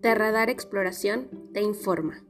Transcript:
Terradar Exploración te informa.